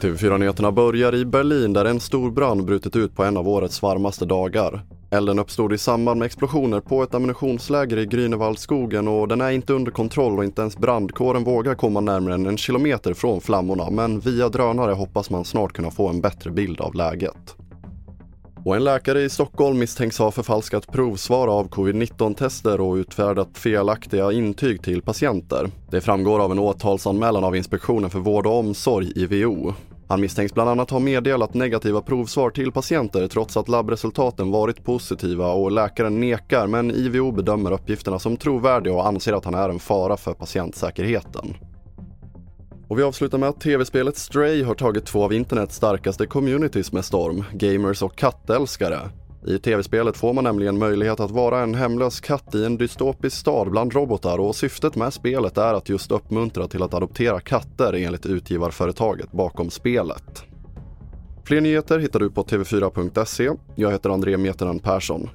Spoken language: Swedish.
TV4-nyheterna börjar i Berlin där en stor brand brutit ut på en av årets varmaste dagar. Elden uppstod i samband med explosioner på ett ammunitionsläger i Grünewaldskogen och den är inte under kontroll och inte ens brandkåren vågar komma närmare än en kilometer från flammorna men via drönare hoppas man snart kunna få en bättre bild av läget. Och en läkare i Stockholm misstänks ha förfalskat provsvar av covid-19-tester och utfärdat felaktiga intyg till patienter. Det framgår av en åtalsanmälan av Inspektionen för vård och omsorg, IVO. Han misstänks bland annat ha meddelat negativa provsvar till patienter trots att labbresultaten varit positiva och läkaren nekar men IVO bedömer uppgifterna som trovärdiga och anser att han är en fara för patientsäkerheten. Och vi avslutar med att tv-spelet Stray har tagit två av internets starkaste communities med storm, gamers och kattälskare. I tv-spelet får man nämligen möjlighet att vara en hemlös katt i en dystopisk stad bland robotar och syftet med spelet är att just uppmuntra till att adoptera katter enligt utgivarföretaget bakom spelet. Fler nyheter hittar du på tv4.se. Jag heter André Metenen Persson.